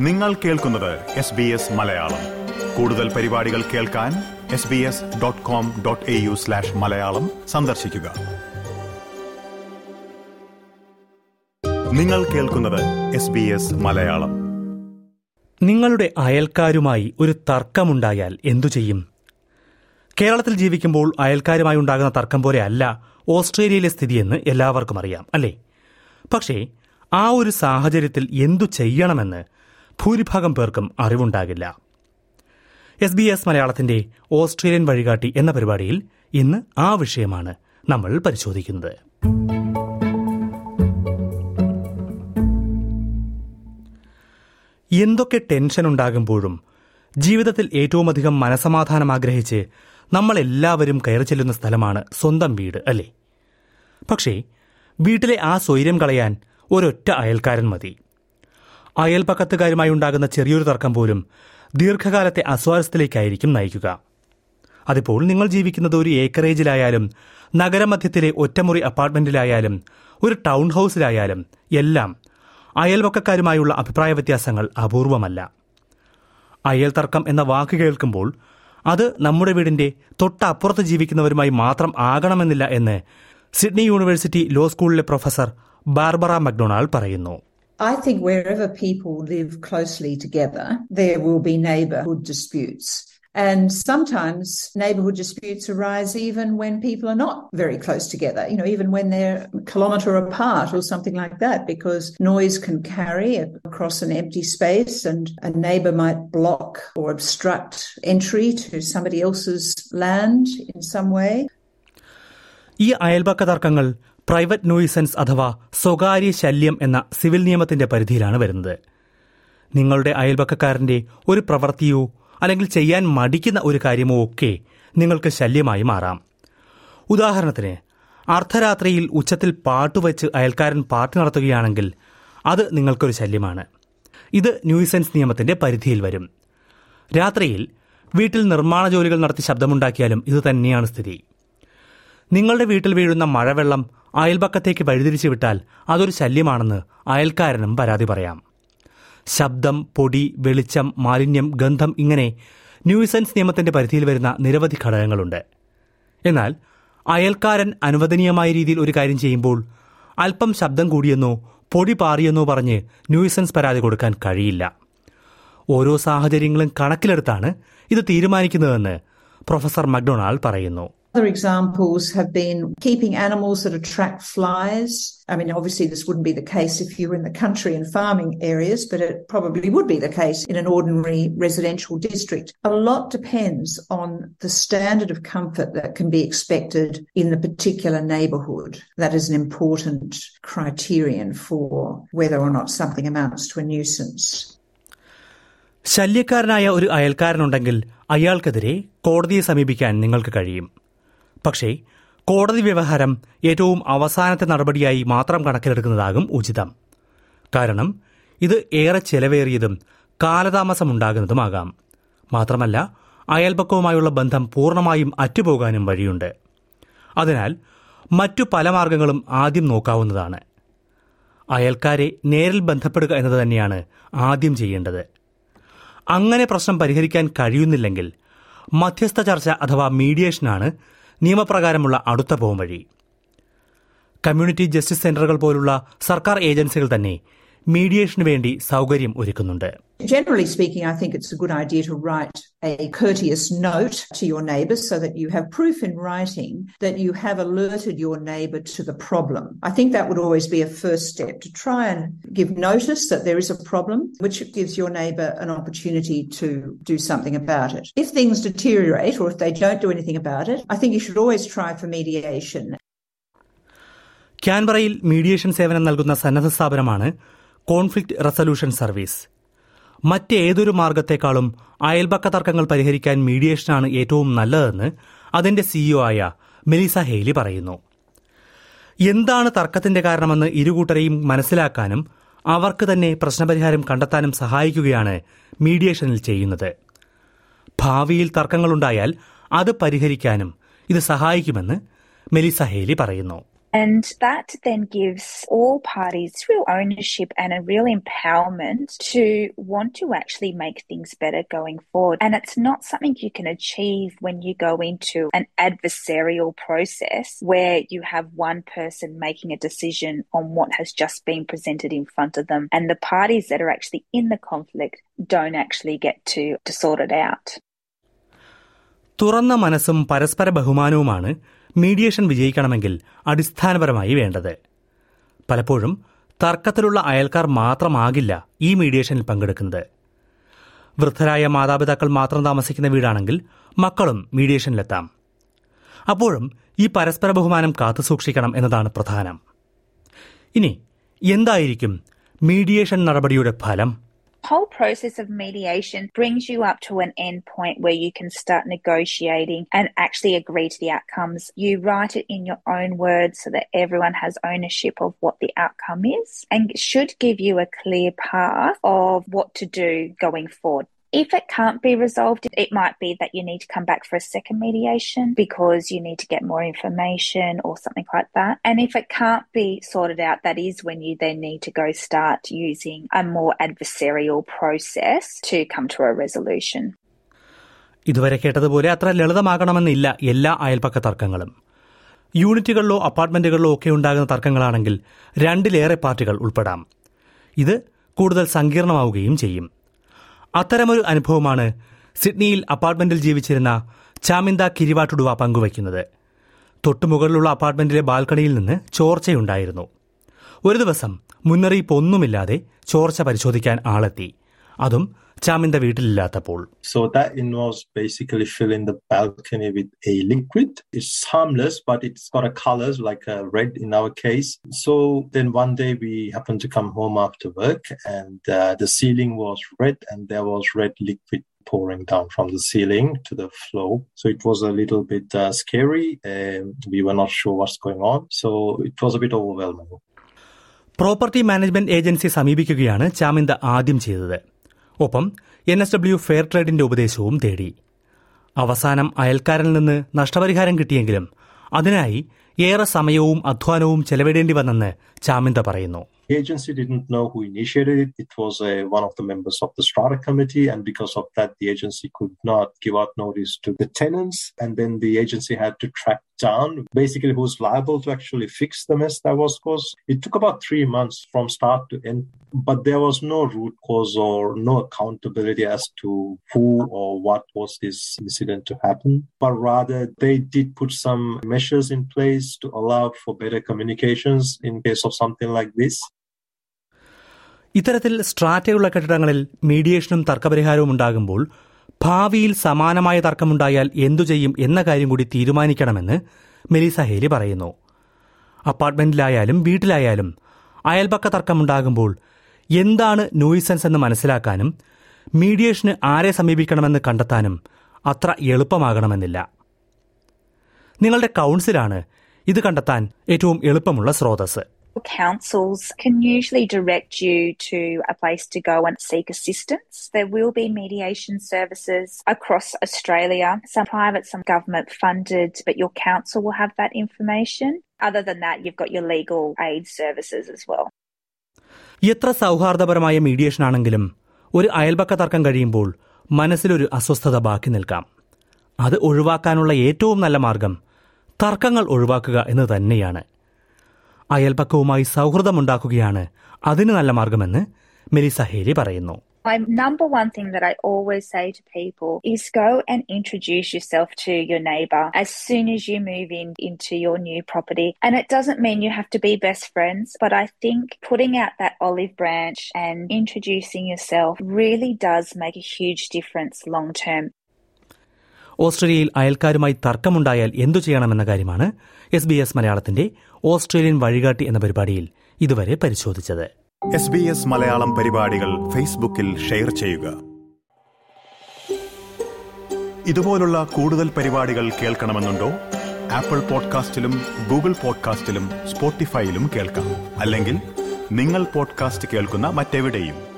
നിങ്ങൾ കേൾക്കുന്നത് S B S Malayalam. കൂടുതൽ പരിപാടികൾ കേൾക്കാൻ S B S dot com dot A U slash Malayalam സന്ദർശിക്കുക. നിങ്ങൾ കേൾക്കുന്നത് എസ് ബി എസ് മലയാളം. നിങ്ങളുടെ അയൽക്കാരുമായി ഒരു തർക്കമുണ്ടായാൽ എന്തു ചെയ്യും? കേരളത്തിൽ ജീവിക്കുമ്പോൾ അയൽക്കാരുമായി ഉണ്ടാകുന്ന തർക്കം പോലെ അല്ല ഓസ്ട്രേലിയയിലെ സ്ഥിതിയെന്ന് എല്ലാവർക്കും അറിയാം അല്ലേ? പക്ഷേ ആ ഒരു സാഹചര്യത്തിൽ എന്തു ചെയ്യണമെന്ന് ഭൂരിഭാഗം പേർക്കും അറിവുണ്ടാകില്ല. എസ് ബി എസ് മലയാളത്തിന്റെ ഓസ്ട്രേലിയൻ വഴികാട്ടി എന്ന പരിപാടിയിൽ ഇന്ന് ആ വിഷയമാണ് നമ്മൾ പരിശോധിക്കുന്നത്. എന്തൊക്കെ ടെൻഷൻ ഉണ്ടാകുമ്പോഴും ജീവിതത്തിൽ ഏറ്റവുമധികം മനസമാധാനം ആഗ്രഹിച്ച് നമ്മളെല്ലാവരും കയറി ചെല്ലുന്ന സ്ഥലമാണ് സ്വന്തം വീട് അല്ലേ? പക്ഷേ വീട്ടിലെ ആ സ്വൈര്യം കളയാൻ ഒരൊറ്റ അയൽക്കാരൻ മതി. അയൽപക്കത്തുകാരുമായി ഉണ്ടാകുന്ന ചെറിയൊരു തർക്കം പോലും ദീർഘകാലത്തെ അസ്വാരസ്യത്തിലേക്കായിരിക്കും നയിക്കുക. അതിപ്പോൾ നിങ്ങൾ ജീവിക്കുന്നത് ഒരു ഏക്കറേജിലായാലും നഗരമധ്യത്തിലെ ഒറ്റമുറി അപ്പാർട്ട്മെന്റിലായാലും ഒരു ടൗൺ ഹൌസിലായാലും എല്ലാം അയൽവക്കക്കാരുമായുള്ള അഭിപ്രായ വ്യത്യാസങ്ങൾ അപൂർവമല്ല. അയൽ തർക്കം എന്ന വാക്ക് കേൾക്കുമ്പോൾ അത് നമ്മുടെ വീടിന്റെ തൊട്ടപ്പുറത്ത് ജീവിക്കുന്നവരുമായി മാത്രം ആകണമെന്നില്ല എന്ന് സിഡ്നി യൂണിവേഴ്സിറ്റി ലോ സ്കൂളിലെ പ്രൊഫസർ ബാർബറ മക്ഡൊണാൾഡ് പറയുന്നു. I think wherever people live closely together, there will be neighbourhood disputes. And sometimes neighbourhood disputes arise even when people are not very close together, you know, even when they're a kilometre apart or something like that, because noise can carry across an empty space and a neighbour might block or obstruct entry to somebody else's land in some way. ഈ അയൽപക്ക തർക്കങ്ങൾ private nuisance അഥവാ സ്വകാര്യ ശല്യം എന്ന civil നിയമത്തിന്റെ പരിധിയിലാണ് വരുന്നത്. നിങ്ങളുടെ അയൽപക്കക്കാരന്റെ ഒരു പ്രവൃത്തിയോ അല്ലെങ്കിൽ ചെയ്യാൻ മടിക്കുന്ന ഒരു കാര്യമോ ഒക്കെ നിങ്ങൾക്ക് ശല്യമായി മാറാം. ഉദാഹരണത്തിന് അർദ്ധരാത്രിയിൽ ഉച്ചത്തിൽ പാട്ടുവച്ച് അയൽക്കാരൻ പാർട്ടി നടത്തുകയാണെങ്കിൽ അത് നിങ്ങൾക്കൊരു ശല്യമാണ്. ഇത് ന്യൂസൻസ് നിയമത്തിന്റെ പരിധിയിൽ വരും. രാത്രിയിൽ വീട്ടിൽ നിർമ്മാണ ജോലികൾ നടത്തി ശബ്ദമുണ്ടാക്കിയാലും ഇത് തന്നെയാണ് സ്ഥിതി. നിങ്ങളുടെ വീട്ടിൽ വീഴുന്ന മഴവെള്ളം അയൽപക്കത്തേക്ക് വഴിതിരിച്ചു വിട്ടാൽ അതൊരു ശല്യമാണെന്ന് അയൽക്കാരനും പരാതി പറയാം. ശബ്ദം പൊടി വെളിച്ചം മാലിന്യം ഗന്ധം ഇങ്ങനെ ന്യൂസൻസ് നിയമത്തിന്റെ പരിധിയിൽ വരുന്ന നിരവധി ഘടകങ്ങളുണ്ട്. എന്നാൽ അയൽക്കാരൻ അനുവദനീയമായ രീതിയിൽ ഒരു കാര്യം ചെയ്യുമ്പോൾ അല്പം ശബ്ദം കൂടിയെന്നോ പൊടി പാറിയെന്നോ പറഞ്ഞ് ന്യൂസൻസ് പരാതി കൊടുക്കാൻ കഴിയില്ല. ഓരോ സാഹചര്യങ്ങളും കണക്കിലെടുത്താണ് ഇത് തീരുമാനിക്കുന്നതെന്ന് പ്രൊഫസർ മക്ഡൊണാൾഡ് പറയുന്നു. Other examples have been keeping animals that attract flies. I mean, obviously, this wouldn't be the case if you were in the country and farming areas, but it probably would be the case in an ordinary residential district. A lot depends on the standard of comfort that can be expected in the particular neighbourhood. That is an important criterion for whether or not something amounts to a nuisance. ശല്യക്കാരനായ ഒരു അയൽക്കാരനുണ്ടെങ്കിൽ അയാൾക്കെതിരെ കോടതിയെ സമീപിക്കാൻ നിങ്ങൾക്ക് കഴിയും പക്ഷേ കോടതി വ്യവഹാരം ഏറ്റവും അവസാനത്തെ നടപടിയായി മാത്രം കണക്കിലെടുക്കുന്നതാകും ഉചിതം. കാരണം ഇത് ഏറെ ചെലവേറിയതും കാലതാമസമുണ്ടാകുന്നതുമാകാം. മാത്രമല്ല അയൽപക്കവുമായുള്ള ബന്ധം പൂർണമായും അറ്റുപോകാനും വഴിയുണ്ട്. അതിനാൽ മറ്റു പല മാർഗങ്ങളും ആദ്യം നോക്കാവുന്നതാണ്. അയൽക്കാരെ നേരിൽ ബന്ധപ്പെടുക എന്നത് തന്നെയാണ് ആദ്യം ചെയ്യേണ്ടത്. അങ്ങനെ പ്രശ്നം പരിഹരിക്കാൻ കഴിയുന്നില്ലെങ്കിൽ മധ്യസ്ഥ ചർച്ച അഥവാ മീഡിയേഷനാണ് നിയമപ്രകാരമുള്ള അടുത്ത പോംവഴി കമ്മ്യൂണിറ്റി ജസ്റ്റിസ് സെന്ററുകൾ പോലുള്ള സർക്കാർ ഏജൻസികൾ തന്നെ മീഡിയേഷന് വേണ്ടി സൗകര്യം ഒരുക്കുന്നുണ്ട് Generally speaking, I think it's a good idea to write a courteous note to your neighbours so that you have proof in writing that you have alerted your neighbour to the problem. I think that would always be a first step to try and give notice that there is a problem, which gives your neighbour an opportunity to do something about it. If things deteriorate or if they don't do anything about it, I think you should always try for mediation. ക്യാൻബറയിൽ mediation സേവനം നൽകുന്ന സന്നദ്ധ സ്ഥാപനമാണ് Conflict resolution service. മറ്റേതൊരു മാർഗത്തെക്കാളും അയൽപക്ക തർക്കങ്ങൾ പരിഹരിക്കാൻ മീഡിയേഷനാണ് ഏറ്റവും നല്ലതെന്ന് അതിന്റെ സിഇഒ ആയ മെലിസ ഹെയ്ലി പറയുന്നു. എന്താണ് തർക്കത്തിന്റെ കാരണമെന്ന് ഇരുകൂട്ടരെയും മനസ്സിലാക്കാനും അവർക്ക് തന്നെ പ്രശ്നപരിഹാരം കണ്ടെത്താനും സഹായിക്കുകയാണ് മീഡിയേഷനിൽ ചെയ്യുന്നത്. ഭാവിയിൽ തർക്കങ്ങളുണ്ടായാൽ അത് പരിഹരിക്കാനും ഇത് സഹായിക്കുമെന്ന് മെലിസ ഹേലി പറയുന്നു. And that then gives all parties real ownership and a real empowerment to want to actually make things better going forward. And it's not something you can achieve when you go into an adversarial process where you have one person making a decision on what has just been presented in front of them. And the parties that are actually in the conflict don't actually get to, to sort it out. തുറന്ന മനസ്സും പരസ്പര ബഹുമാനവുമാണ് Mediation വിജയിക്കണമെങ്കിൽ അടിസ്ഥാനപരമായി വേണ്ടത്. പലപ്പോഴും തർക്കത്തിലുള്ള അയൽക്കാർ മാത്രമാകില്ല ഈ മീഡിയേഷനിൽ പങ്കെടുക്കുന്നത്. വൃദ്ധരായ മാതാപിതാക്കൾ മാത്രം താമസിക്കുന്ന വീടാണെങ്കിൽ മക്കളും മീഡിയേഷനിലെത്താം. അപ്പോഴും ഈ പരസ്പര ബഹുമാനം കാത്തുസൂക്ഷിക്കണം എന്നതാണ് പ്രധാനം. ഇനി എന്തായിരിക്കും മീഡിയേഷൻ നടപടിയുടെ ഫലം? Whole process of mediation brings you up to an end point where you can start negotiating and actually agree to the outcomes. You write it in your own words so that everyone has ownership of what the outcome is and should give you a clear path of what to do going forward. If it can't be resolved, it might be that you need to come back for a second mediation because you need to get more information or something like that. And if it can't be sorted out, that is when you then need to go start using a more adversarial process to come to a resolution. ഇതുവരെ കേട്ടതുപോലെ അത്ര ലളിതമാകണമെന്നില്ല എല്ലാ അയൽപക്ക തർക്കങ്ങളും യൂണിറ്റുകളിലോ അപ്പാർട്ട്മെന്റുകളിലോ ഒക്കെ ഉണ്ടാകുന്ന തർക്കങ്ങളാണെങ്കിൽ രണ്ടിലേറെ പാർട്ടികൾ ഉൾപ്പെടാം ഇത് കൂടുതൽ സങ്കീർണമാവുകയും ചെയ്യും അത്തരമൊരു അനുഭവമാണ് സിഡ്നിയിൽ അപ്പാർട്ട്മെന്റിൽ ജീവിച്ചിരുന്ന ചാമിന്ദ കിരിവാട്ടുടുവ പങ്കുവയ്ക്കുന്നത്. തൊട്ടുമുകളിലുള്ള അപ്പാർട്ട്മെന്റിലെ ബാൽക്കണിയിൽ നിന്ന് ചോർച്ചയുണ്ടായിരുന്നു. ഒരു ദിവസം മുന്നറിയിപ്പ് ഒന്നുമില്ലാതെ ചോർച്ച പരിശോധിക്കാൻ ആളെത്തി. അതും ചാമിന്ദ വീട്ടിലില്ലാത്തപ്പോൾ So that involves basically filling the balcony with a liquid. It's harmless, but it's got a colors like a red in our case. So then one day we happened to come home after work and uh, the ceiling was red and there was red liquid pouring down from the ceiling to the floor. So it was a little bit uh, scary and we were not sure what's going on. So it was a bit overwhelming. Property management agency സമീപിക്കുകയാണ് Chaminda ആദ്യം ചെയ്തത് ഒപ്പം N S W fair ട്രേഡിന്റെ ഉപദേശവും തേടി അവസാനം അയൽക്കാരനിൽ നിന്ന് നഷ്ടപരിഹാരം കിട്ടിയെങ്കിലും അതിനായി ഏറെ സമയവും അധ്വാനവും ചെലവിടേണ്ടി വന്നെന്ന് ചാമിന്ദ പറയുന്നു The agency didn't know who initiated it. It was uh, one of the members of the strata committee, and because of that, the agency could not give out notice to the tenants. And then the agency had to track down basically who's liable to actually fix the mess that was caused. It took about three months from start to end, but there was no root cause or no accountability as to who or what was this incident to happen. But rather, they did put some measures in place to allow for better communications in case of something like this. ഇത്തരത്തിൽ സ്ട്രാറ്റയുള്ള കെട്ടിടങ്ങളിൽ മീഡിയേഷനും തർക്കപരിഹാരവും ഉണ്ടാകുമ്പോൾ ഭാവിയിൽ സമാനമായ തർക്കമുണ്ടായാൽ എന്തു ചെയ്യും എന്ന കാര്യം കൂടി തീരുമാനിക്കണമെന്ന് മെലിസ ഹേലി പറയുന്നു. അപ്പാർട്ട്മെന്റിലായാലും വീട്ടിലായാലും അയൽപക്ക തർക്കമുണ്ടാകുമ്പോൾ എന്താണ് നോയിസൻസ് എന്ന് മനസ്സിലാക്കാനും മീഡിയേഷന് ആരെ സമീപിക്കണമെന്ന് കണ്ടെത്താനും അത്ര എളുപ്പമാകണമെന്നില്ല. നിങ്ങളുടെ കൗൺസിലാണ് ഇത് കണ്ടെത്താൻ ഏറ്റവും എളുപ്പമുള്ള സ്രോതസ് Councils can usually direct you to a place to go and seek assistance. There will be mediation services across Australia, some private, some government funded, but your council will have that information. Other than that, you've got your legal aid services as well. എത്ര സൗഹാർദ്ദപരമായ mediation ആണെങ്കിലും ഒരു അയൽപക്ക തർക്കം കഴിയുമ്പോൾ മനസ്സിലൊരു അസ്വസ്ഥത ബാക്കി നിൽക്കാം അത് ഒഴിവാക്കാനുള്ള ഏറ്റവും നല്ല മാർഗം തർക്കങ്ങൾ ഒഴിവാക്കുക എന്ന് തന്നെയാണ് അയൽപക്കവുമായി സൗഹൃദമുണ്ടാക്കുകയാണ് അതിന് നല്ല മാർഗമെന്ന് മെലിസ ഹേലി പറയുന്നു My number one thing that I always say to people is go and introduce yourself to your neighbour as soon as you move in into your new property. And it doesn't mean you have to be best friends, but I think putting out that olive branch and introducing yourself really does make a huge difference long term. ഓസ്ട്രേലിയയിൽ അയൽക്കാരുമായി തർക്കമുണ്ടായാൽ എന്തു ചെയ്യണമെന്ന കാര്യമാണ് S B S മലയാളത്തിന്റെ Australian വഴികാട്ടി എന്ന പരിപാടിയിൽ ഇതുവരെ പരിശോധിച്ചത്. എസ് ബി എസ് മലയാളം പരിപാടികൾ ഫേസ്ബുക്കിൽ ഷെയർ ചെയ്യുക. ഇതുപോലുള്ള കൂടുതൽ പരിപാടികൾ കേൾക്കണമെന്നുണ്ടോ? ആപ്പിൾ പോഡ്കാസ്റ്റിലും ഗൂഗിൾ പോഡ്കാസ്റ്റിലും സ്പോട്ടിഫൈയിലും കേൾക്കാം. അല്ലെങ്കിൽ നിങ്ങൾ പോഡ്കാസ്റ്റ് കേൾക്കുന്ന മറ്റെവിടെയും.